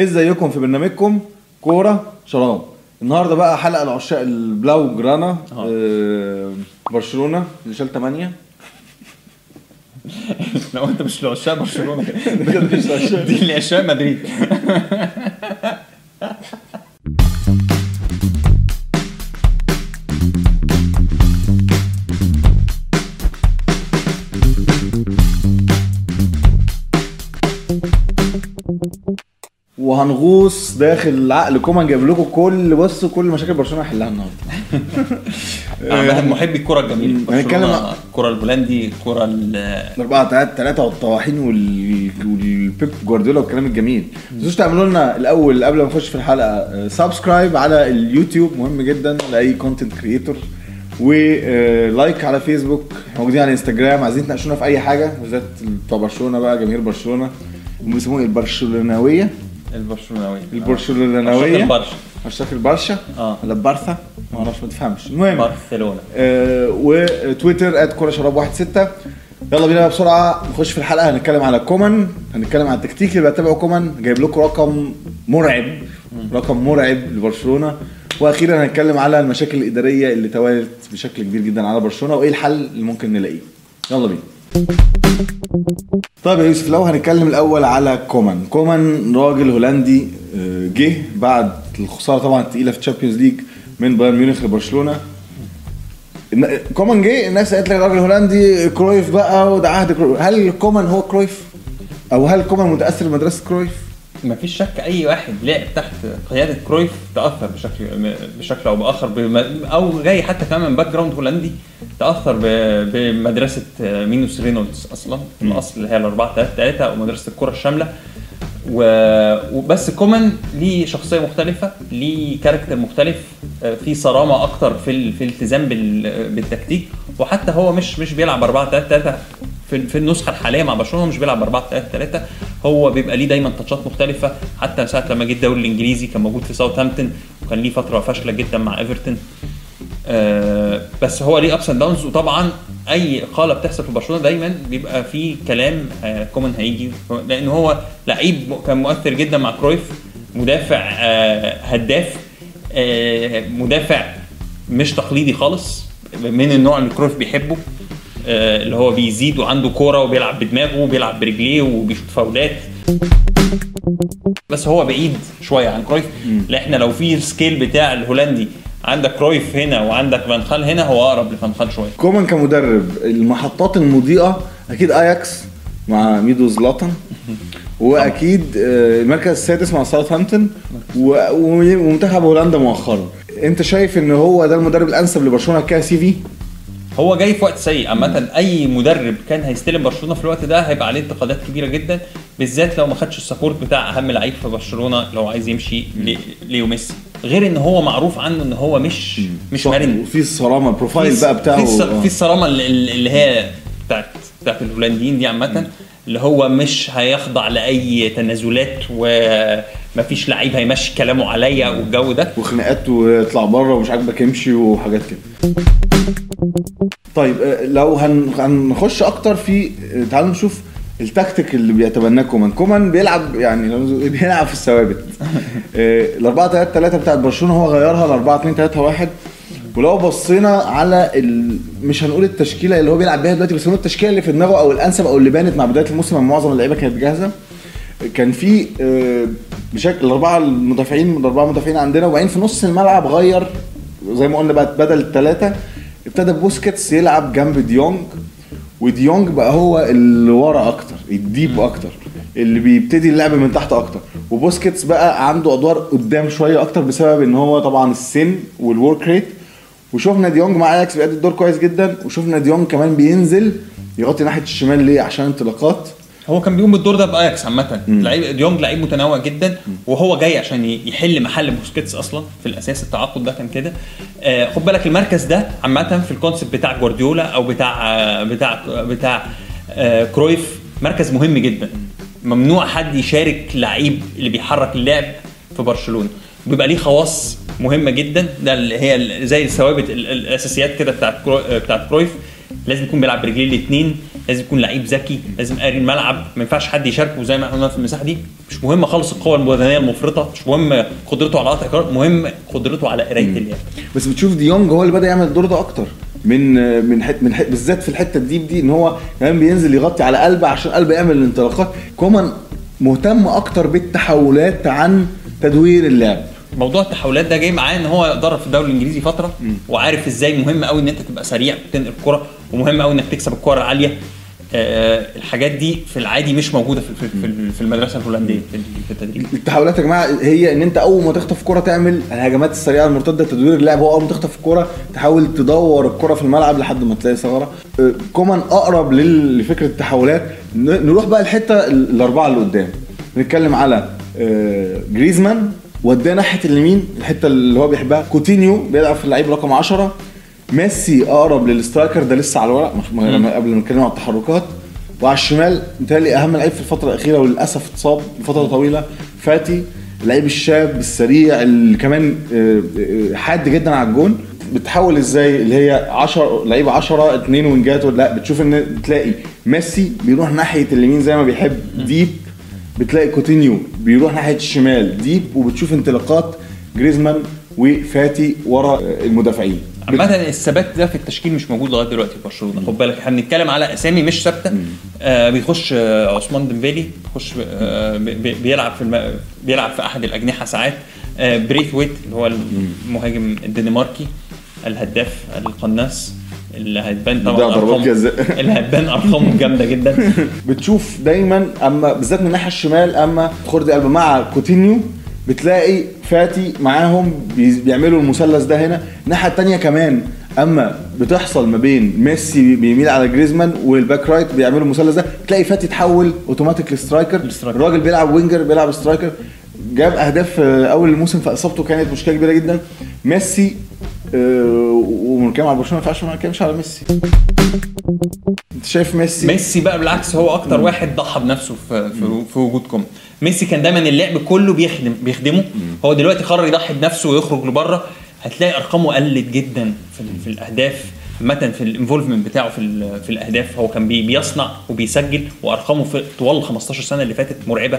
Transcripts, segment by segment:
ازيكم في برنامجكم؟ كورة شراب النهارده بقى حلقة لعشاق البلاو جرانا آه برشلونة. اللي شال 8 لو انت مش لعشاق برشلونة. دي لعشاق مدريد. وهنغوص داخل عقل كومان جايب لكم كل بصوا كل مشاكل برشلونة هيحلها النهارده. عامة محبي الكرة الجميلة. هنتكلم الكرة الهولندي الكرة ال- الأربعة تلاتة تلاتة والطواحين وال... والبيب جوارديولا والكلام الجميل. ما تنسوش تعملوا لنا الأول قبل ما نخش في الحلقة subscribe على اليوتيوب مهم جدا لأي content creator و like على فيسبوك موجودين على انستجرام عايزين تناقشونا في أي حاجة بالذات بتوع برشلونة بقى جماهير برشلونة هم بيسموه إيه؟ البرشلوناوية. البرشلوناوي البرشلوناوية البرشا. آه. ولا البارسا ما أعرفش ما تفهمش. المهم. برشلونة آه، وتويتر كوره شراب 16 يلا بينا بسرعة. نخش في الحلقة. هنتكلم على كومان. هنتكلم على التكتيك اللي بيتبعه كومان. جايب لكم رقم مرعب. رقم مرعب لبرشلونة. وأخيرا هنتكلم على المشاكل الإدارية اللي توالت بشكل كبير جدا على برشلونة. وإيه الحل اللي ممكن نلاقيه. يلا بينا. طيب يا يوسف لو هنتكلم الأول على كومان. كومان راجل هولندي آه، جه بعد الخسارة طبعا الثقيله في الشامبيونز ليج من بايرن ميونخ لبرشلونة. كومان جه الناس قالت لك راجل هولندي كرويف بقى وده عهد كرويف هل كومان هو كرويف؟ أو هل كومان متأثر بمدرسة كرويف؟ ما فيش شك أي واحد لعب تحت قيادة كرويف تأثر بشكل بشكل أو بآخر أو جاي حتى كمان من background هولندي تأثر ب- بمدرسة رينوس ميتشلز أصلا في الأصل اللي هي ال 4 3 3 أو مدرسه الكرة الشاملة. وبس كومان ليه شخصية مختلفة ليه character مختلف في صرامة أكتر في في الالتزام بال- بالتكتيك. وحتى هو مش مش بيلعب 4 3 3 في في النسخة الحالية مع برشلونة مش بيلعب 4 3 3 هو بيبقى ليه دايما touchات مختلفة. حتى ساعة لما جه الدوري الإنجليزي كان موجود في ساوثهامبتون وكان ليه فترة فاشلة جدا مع إيفرتون. آه، بس هو ليه ups and downs وطبعا أي اقاله بتحصل في برشلونة دايما بيبقى في كلام آه، كومان هيجي. لأن هو لعيب كان مؤثر جدا مع كرويف مدافع آه، هداف آه، مدافع مش تقليدي خالص من النوع اللي كرويف بيحبه. اللي هو بيزيد وعنده كورة وبيلعب بدماغه وبيلعب برجليه وبيشوط فاولات. بس هو بعيد شوية عن كرويف. لا إحنا لو في ال scale بتاع الهولندي عندك كرويف هنا وعندك فانخال هنا هو أقرب لفانخال شوية. كومان كمدرب المحطات المضيئة أكيد اياكس مع ميدو زلاتان. وأكيد آه، المركز السادس مع ساوثهامبتون ومنتخب هولندا مؤخرا. أنت شايف إن هو ده المدرب الأنسب لبرشلونة ك CV؟ هو جاي في وقت سيء. عامة أي مدرب كان هيستلم برشلونة في الوقت ده هيبقى عليه انتقادات كبيرة جدا بالذات لو ما خدش ال support بتاع أهم لعيب في برشلونة لو عايز يمشي ليو ميسي. غير إن هو معروف عنه إن هو مش مش مرن. وفي الصرامة ال profile بقى بتاعه في آه. الصرامة اللي, اللي هي بتاعت بتاعت الهولنديين دي عامة اللي هو مش هيخضع لأي تنازلات ومفيش لعيب هيمشي كلامه عليا والجو ده. وخناقات ويطلع بره ومش عاجبك امشي وحاجات كده. طيب آه، لو هن- هنخش أكتر في آه، تعالوا نشوف التكتيك اللي بيتبناه كومان. كومان بيلعب يعني بيلعب في الثوابت. ال 4 3 3 بتاعت برشلونة هو غيرها ل 4 2 3 1 ولو بصينا على ال... مش هنقول التشكيلة اللي هو بيلعب بيها دلوقتي بس هنقول التشكيلة اللي في دماغه أو الأنسب أو اللي بانت مع بداية الموسم معظم اللعيبة كانت جاهزة. كان في آه، بشكل الأربعة المدافعين الأربعة مدافعين عندنا وبعدين في نص الملعب غير زي ما قلنا بقى بدل الثلاثه ابتدى بوسكيتس يلعب جنب ديونج وديونج بقى هو اللي ورا أكتر ال deep أكتر اللي بيبتدي اللعب من تحت أكتر. وبوسكيتس بقى عنده أدوار قدام شوية أكتر بسبب إن هو طبعا السن وال work rate وشفنا ديونج مع اياكس بيأدي الدور كويس جدا وشفنا ديونج كمان بينزل يغطي ناحية الشمال ليه؟ عشان انطلاقات. هو كان بيقوم بالدور ده باياكس عامة. لعيب ديونج لعيب متنوع جدا وهو جاي عشان يحل محل بوسكيتس أصلا. في الأساس التعاقد ده كان كده. آه خد بالك المركز ده عامة في ال concept بتاع جوارديولا أو بتاع آه بتاع بتاع آه كرويف مركز مهم جدا. ممنوع حد يشارك لعيب اللي بيحرك اللعب في برشلونة. بيبقى ليه خواص مهمة جدا. ده اللي هي زي الثوابت ال- الأساسيات كده بتاعت. بتاعت كرويف. لازم يكون بيلعب برجليه الاثنين لازم يكون لعيب ذكي لازم قاري الملعب ما ينفعش حد يشاركه زي ما إحنا قلنا في المساحة دي. مش مهم خالص القوة البدنية المفرطة مش مهم قدرته على قطع الكرة مهم قدرته على قراية اللعب. بس بتشوف ديونج هو اللي بدأ يعمل الدور ده أكتر. من من حت من حت بالذات في الحتة الديب دي إن هو كمان بينزل يغطي على قلبه عشان قلبه يعمل الانطلاقات. كومان مهتم أكتر بالتحولات عن تدوير اللعب. موضوع التحولات ده جاي معاه إن هو درب في الدوري الإنجليزي فترة وعارف إزاي مهم قوي إن أنت تبقى سريع وتنقل الكرة ومهم قوي إنك تكسب الكرة العاليه آه، الحاجات دي في العادي مش موجودة في في- في المدرسة الهولندية في التدريب. التحولات يا جماعة هي إن أنت أول ما تخطف كرة تعمل الهجمات السريعة المرتدة تدوير اللعب هو أول ما تخطف الكرة تحاول تدور الكرة في الملعب لحد ما تلاقي ثغرة. آه، كومان أقرب لفكرة التحولات نروح بقى الحتة الأربعة اللي قدام. نتكلم على آه، جريزمان وداه ناحية اليمين الحتة اللي هو بيحبها. كوتينيو بيلعب في اللعيب رقم 10 ميسي أقرب لل striker ده لسه على الورق قبل ما نتكلم على التحركات. وعلى الشمال متهيألي أهم لعيب في الفترة الأخيرة وللأسف اتصاب لفترة طويلة فاتي اللعيب الشاب السريع اللي كمان آه، آه، حاد جدا على الجون. بتحول إزاي؟ اللي هي 10 لعيبة 10 اتنين wing ات ولا لأ؟ بتشوف إن بتلاقي ميسي بيروح ناحية اليمين زي ما بيحب deep بتلاقي كوتينيو بيروح ناحية الشمال deep وبتشوف انطلاقات جريزمان وفاتي ورا المدافعين. عامة الثبات ده في التشكيل مش موجود لغاية دلوقتي في برشلونة. خد بالك إحنا بنتكلم على أسامي مش ثابتة. آه بيخش آه عثمان ديمبيلي بيخش آه بي- بي- بيلعب في الم... بيلعب في أحد الأجنحة ساعات. آه بريثويت اللي هو المهاجم الدنماركي الهداف القناص. اللي هتبان طبعا ضربات جزاء. اللي هتبان ارقامه جامدة جدا. بتشوف دايما أما بالذات من الناحية الشمال أما جوردي ألبا مع كوتينيو بتلاقي فاتي معاهم بي- بيعملوا المثلث ده هنا. الناحية الثانية كمان أما بتحصل ما بين ميسي بيميل على جريزمان وال back right بيعملوا المثلث ده تلاقي فاتي تحول automatic ل striker. الراجل بيلعب winger بيلعب striker جاب أهداف آه، أول الموسم فاصابته كانت مشكلة كبيرة جدا. ميسي وبنتكلم على برشلونة ما ينفعش ما نتكلمش على ميسي. انت شايف ميسي؟ ميسي بقى بالعكس هو أكتر واحد ضحى بنفسه في في, في وجودكم. ميسي كان دايما اللعب كله بيخدم بيخدمه. هو دلوقتي قرر يضحي بنفسه ويخرج لبره. هتلاقي أرقامه قلت جدا في, في الأهداف. عامة في ال involvement بتاعه في في الأهداف. هو كان بي بيصنع وبيسجل وأرقامه في طوال ال 15 سنة اللي فاتت مرعبة.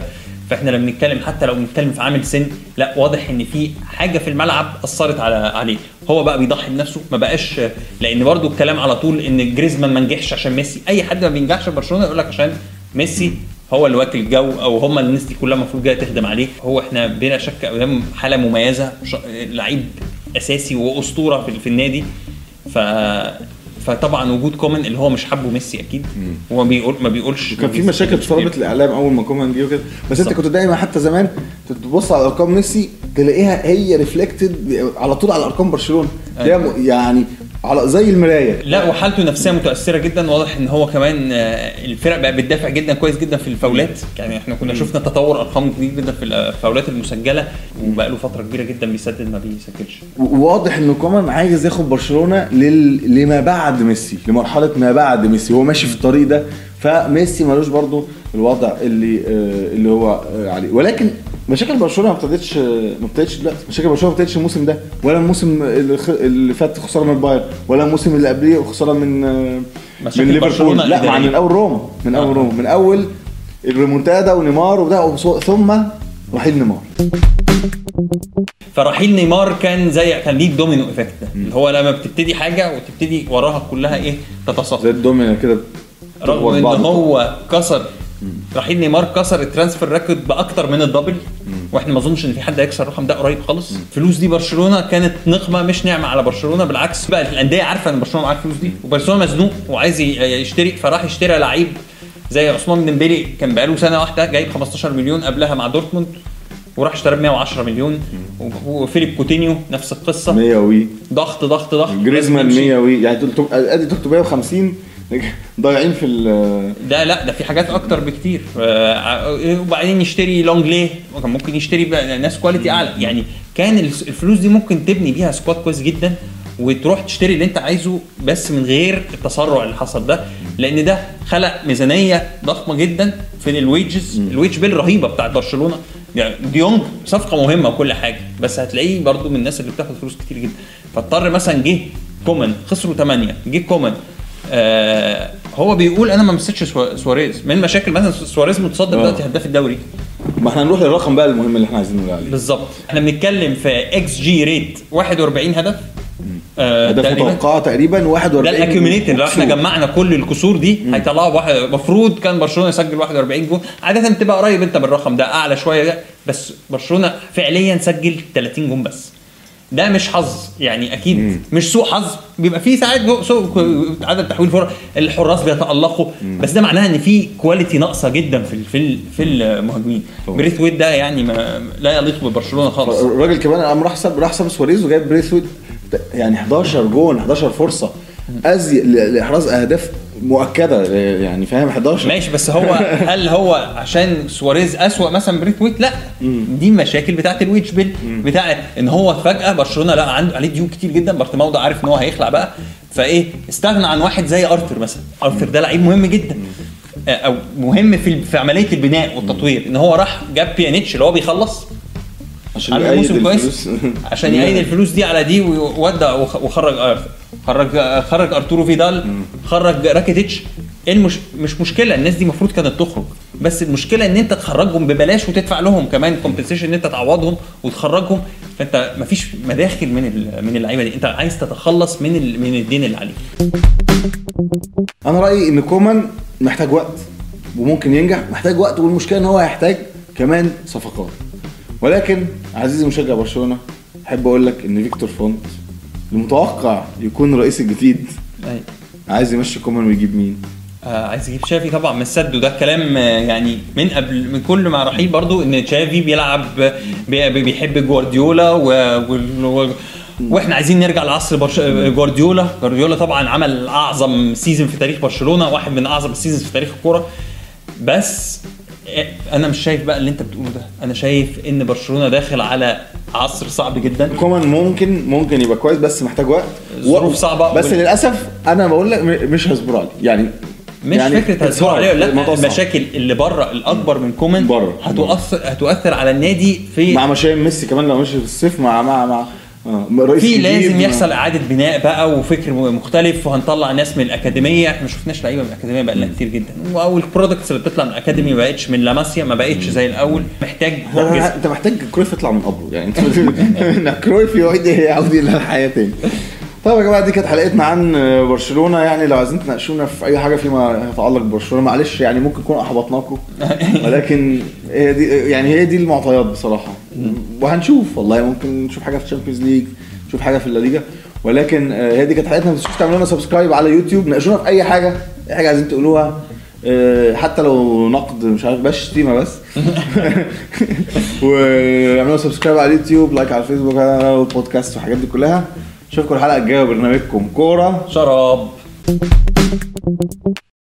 فاحنا لما بنتكلم حتى لو بنتكلم في عامل سن لا واضح إن في حاجة في الملعب أثرت على عليه. هو بقى بيضحي بنفسه ما بقاش لأن برضو الكلام على طول إن جريزمان ما نجحش عشان ميسي. أي حد ما بينجحش في برشلونة يقول لك عشان ميسي هو اللي واكل الجو أو هم الناس دي كلها المفروض جاية تخدم عليه. هو إحنا بلا شك قدام حالة مميزة لعيب أساسي وأسطورة في, النادي. ف فطبعا وجود كومان اللي هو مش حابه ميسي أكيد. هو ما بيقول ما بيقولش كان في مشاكل في ضربه الإعلام أول ما كومان جه وكده. بس أنت. كنت دايما حتى زمان تبص على أرقام ميسي تلاقيها هي reflected على طول على أرقام برشلونة. م- يعني على زي المراية. لا وحالته نفسية متأثرة جدا. واضح إن هو كمان آه، الفرق بقى بتدافع جدا كويس جدا في الفاولات. يعني إحنا كنا شفنا تطور أرقام كبير جدا في الفاولات المسجلة وبقى له فترة كبيرة جدا بيسدد ما بيسجلش. وواضح إن كومان عايز ياخد برشلونة لل... لما بعد ميسي لمرحلة ما بعد ميسي. هو ماشي في الطريق ده فميسي ملوش برضو الوضع اللي آه اللي هو آه عليه. ولكن مشاكل برشلونة ما ابتدتش ما ابتدتش دلوقتي. مشاكل برشلونة ما ابتدتش الموسم ده ولا الموسم اللي, فات خسارة من بايرن ولا الموسم اللي قبليه خسارة من من ليفربول. لا مع. من أول روما من أول آه. روما. من أول الريمونتادا ونيمار وبتاع ثم رحيل نيمار. فرحيل نيمار كان زي كان ليه ال domino effect ده. اللي هو لما بتبتدي حاجة وتبتدي وراها كلها إيه زي تتصاعد الدومينو كده. رغم إن. هو كسر رحيل نيمار كسر ال transfer record بأكتر من ال double. وإحنا ما أظنش إن في حد هيكسر الرقم ده قريب خالص. الفلوس دي برشلونة كانت نقمة مش نعمه على برشلونة بالعكس بقى الأندية عارفة إن برشلونة معاه الفلوس دي. وبرشلونة مزنوق وعايز يشتري فراح يشتري لعيب زي عثمان ديمبيلي كان بقاله سنة واحدة جايب 15 مليون قبلها مع دورتموند وراح اشترى ب 110 مليون. وفيليب كوتينيو نفس القصة. 100 وي. ضغط ضغط ضغط. جريزمان لازم يمشي. 100 وي. يعني 300 أدي 350 ضايعين في ال ده لا ده في حاجات أكتر بكتير. آه، وبعدين يشتري لونجلي كان ممكن يشتري ناس quality أعلى. يعني كان الفلوس دي ممكن تبني بيها squad كويس جدا وتروح تشتري اللي أنت عايزه بس من غير التسرع اللي حصل ده. لأن ده خلق ميزانية ضخمة جدا في ال wages ال wage bill رهيبة بتاعت برشلونة. يعني ديونج صفقة مهمة وكل حاجة بس هتلاقيه برضو من الناس اللي بتاخد فلوس كتير جدا. فاضطر مثلا جه كومان خسروا 8 جه كومان. آه هو بيقول أنا ما مشيتش سوا- سواريز. من المشاكل مثلا سواريز متصدر آه. دلوقتي هداف الدوري. ما إحنا هنروح للرقم بقى المهم اللي إحنا عايزين نقول عليه بالظبط. إحنا بنتكلم في xG rate 41 هدف. آه هدف. متوقعه تقريبا 41 ده ال accumulated لو إحنا. جمعنا كل الكسور دي هيطلعوا واحد المفروض كان برشلونة يسجل 41 جون. عادة بتبقى قريب أنت من الرقم ده أعلى شوية ده. بس برشلونة فعليا سجل 30 جون بس. ده مش حظ يعني أكيد مم. مش سوء حظ. بيبقى فيه ساعات سوء عدد تحويل فرص الحراس بيتألقوا. بس ده معناها إن في quality ناقصة جدا في في في المهاجمين. طبعا. بريثويت ده يعني ما لا يليق ببرشلونة خالص. الراجل كمان قام راح ساب راح ساب سواريز وجايب بريثويت. يعني 11 جون 11 فرصة. إيزي لإحراز أهداف مؤكدة يعني فاهم 11 ماشي بس هو هل هو عشان سواريز أسوأ مثلا بريثويت؟ لا. دي مشاكل بتاعت ال wage bill بتاعت إن هو فجأة برشلونة لا عنده عليه ديون كتير جدا بارتوميو ده عارف إن هو هيخلع بقى. فإيه استغنى عن واحد زي أرثر مثلا. أرثر ده لعيب مهم جدا. آه، أو مهم في في عملية البناء والتطوير. إن هو راح جاب بيانيتش اللي هو بيخلص. عشان كويس. الفلوس. عشان يعيد الفلوس دي على دي وودع وخ- وخرج أرثر. خرج خرج أرتورو فيدال خرج راكيتيتش. المش مش مشكلة الناس دي المفروض كانت تخرج. بس المشكلة إن أنت تخرجهم ببلاش وتدفع لهم كمان compensation إن أنت تعوضهم وتخرجهم. فأنت مفيش مداخل من ال- من اللعيبة دي. أنت عايز تتخلص من ال- من الدين اللي عليك. أنا رأيي إن كومان محتاج وقت وممكن ينجح. محتاج وقت والمشكلة إن هو هيحتاج كمان صفقات. ولكن عزيزي مشجع برشلونة أحب أقول لك إن فيكتور فونت المتوقع يكون الرئيس الجديد. عايز يمشي كومان ويجيب مين؟ آه عايز يجيب شافي طبعا من السد وده كلام آه، يعني من قبل من كل ما رحيل برضو إن شافي بيلعب بي بي- بيحب جوارديولا و, و, وإحنا عايزين نرجع لعصر برش... جوارديولا. جوارديولا طبعا عمل أعظم season في تاريخ برشلونة واحد من أعظم ال seasons في تاريخ الكورة. بس أنا مش شايف بقى اللي أنت بتقوله ده أنا شايف إن برشلونة داخل على عصر صعب جدا كومان ممكن ممكن يبقى كويس بس محتاج وقت الظروف و- صعبة. بس وال- للأسف أنا بقول لك مش هصبر عليه يعني مش يعني فكرة hard. عليه ولا لأ. المشاكل اللي بره الأكبر من كومان بره. هتؤثر هتؤثر على النادي في مع مشايم ميسي كمان لو مشي في الصيف مع مع مع آه، في لازم يحصل إعادة بناء بقى وفكر مختلف وهنطلع ناس من الأكاديمية. إحنا ما شفناش لعيبة من الأكاديمية بقى لنا كتير جدا. أو ال products اللي بتطلع من ال academy ما بقتش من لاماسيا ما بقتش زي الأول. محتاج. أنت محتاج كرويف يطلع من قبره. يعني أنت كرويف يعيد يعود إلى الحياة تاني. طيب يا جماعة دي كانت حلقتنا عن برشلونة. يعني لو عايزين تناقشونا في أي حاجة فيما يتعلق ببرشلونة معلش يعني ممكن نكون احبطناكم ولكن هي دي يعني هي دي المعطيات بصراحة. وهنشوف والله ممكن نشوف حاجة في الشامبيونز ليج نشوف حاجة في الليجا ولكن آه، هي دي كانت حلقتنا. ما تنسوش تعملوا لنا subscribe على يوتيوب. ناقشونا في أي حاجة أي حاجة عايزين تقولوها. آه، حتى لو نقد مش عارف بس شتيمه بس. واعملوا subscribe على اليوتيوب like على الفيسبوك على البودكاست والحاجات دي كلها. أشوفكم الحلقة الجاية وبرنامجكم كورة. شراب.